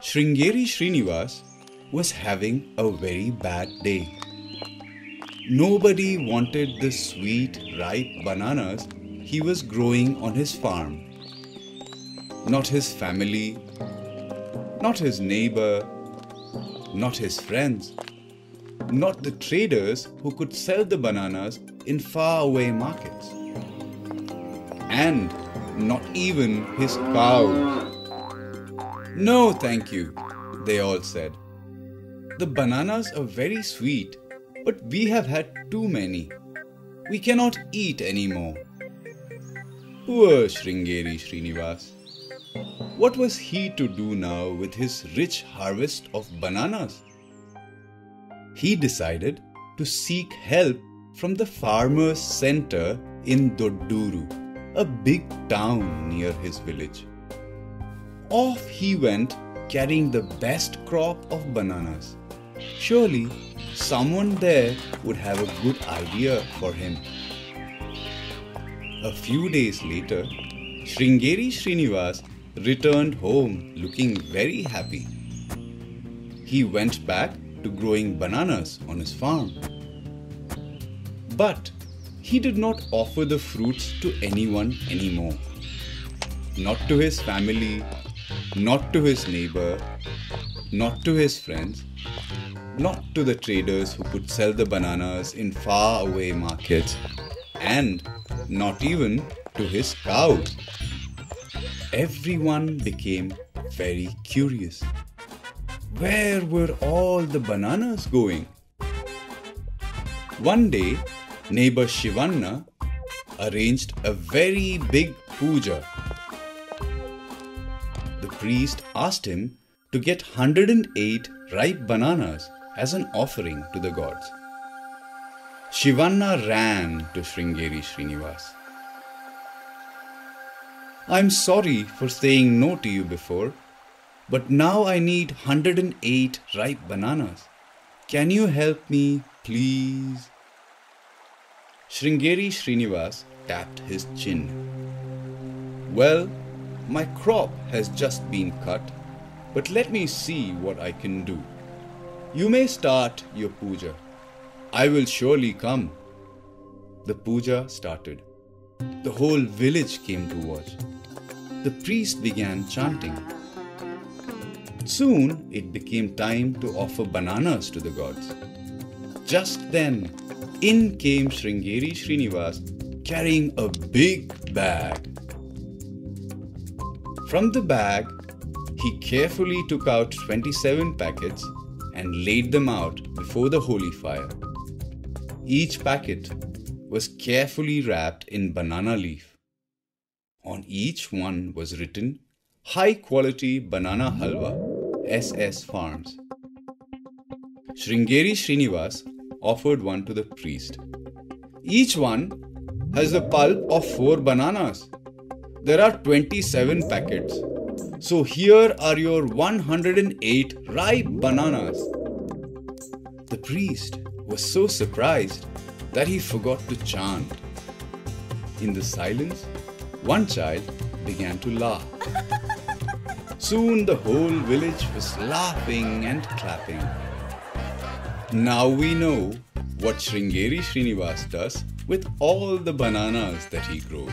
Sringeri Srinivas was having a very bad day. Nobody wanted the sweet, ripe bananas he was growing on his farm. Not his family, not his neighbor, not his friends, not the traders who could sell the bananas in faraway markets, and not even his cows. No, thank you, they all said. The bananas are very sweet, but we have had too many. We cannot eat any more. Poor Sringeri Srinivas. What was he to do now with his rich harvest of bananas? He decided to seek help from the farmers' center in Dodduru, a big town near his village. Off he went carrying the best crop of bananas. Surely someone there would have a good idea for him. A few days later, Sringeri Srinivas returned home looking very happy. He went back to growing bananas on his farm. But he did not offer the fruits to anyone anymore. Not to his family, not to his neighbor, not to his friends, not to the traders who could sell the bananas in far away markets, and not even to his cows everyone became very curious. Where were all the bananas going? One day, neighbor Shivanna arranged a very big puja. The priest asked him to get 108 ripe bananas as an offering to the gods. Shivanna ran to Sringeri Srinivas. I'm sorry for saying no to you before, but now I need 108 ripe bananas. Can you help me, please? Sringeri Srinivas tapped his chin. Well, my crop has just been cut, but let me see what I can do. You may start your puja. I will surely come. The puja started. The whole village came to watch the priest began chanting. Soon it became time to offer bananas to the gods. Just then, in came Sringeri Srinivas carrying a big bag. From the bag, he carefully took out 27 packets and laid them out before the holy fire. Each packet was carefully wrapped in banana leaf. On each one was written High Quality Banana Halwa, SS Farms. Sringeri Srinivas offered one to the priest. Each one has the pulp of four bananas. There are 27 packets. So here are your 108 ripe bananas. The priest was so surprised that he forgot to chant. In the silence, one child began to laugh. Soon the whole village was laughing and clapping. Now we know what Sringeri Srinivas does with all the bananas that he grows.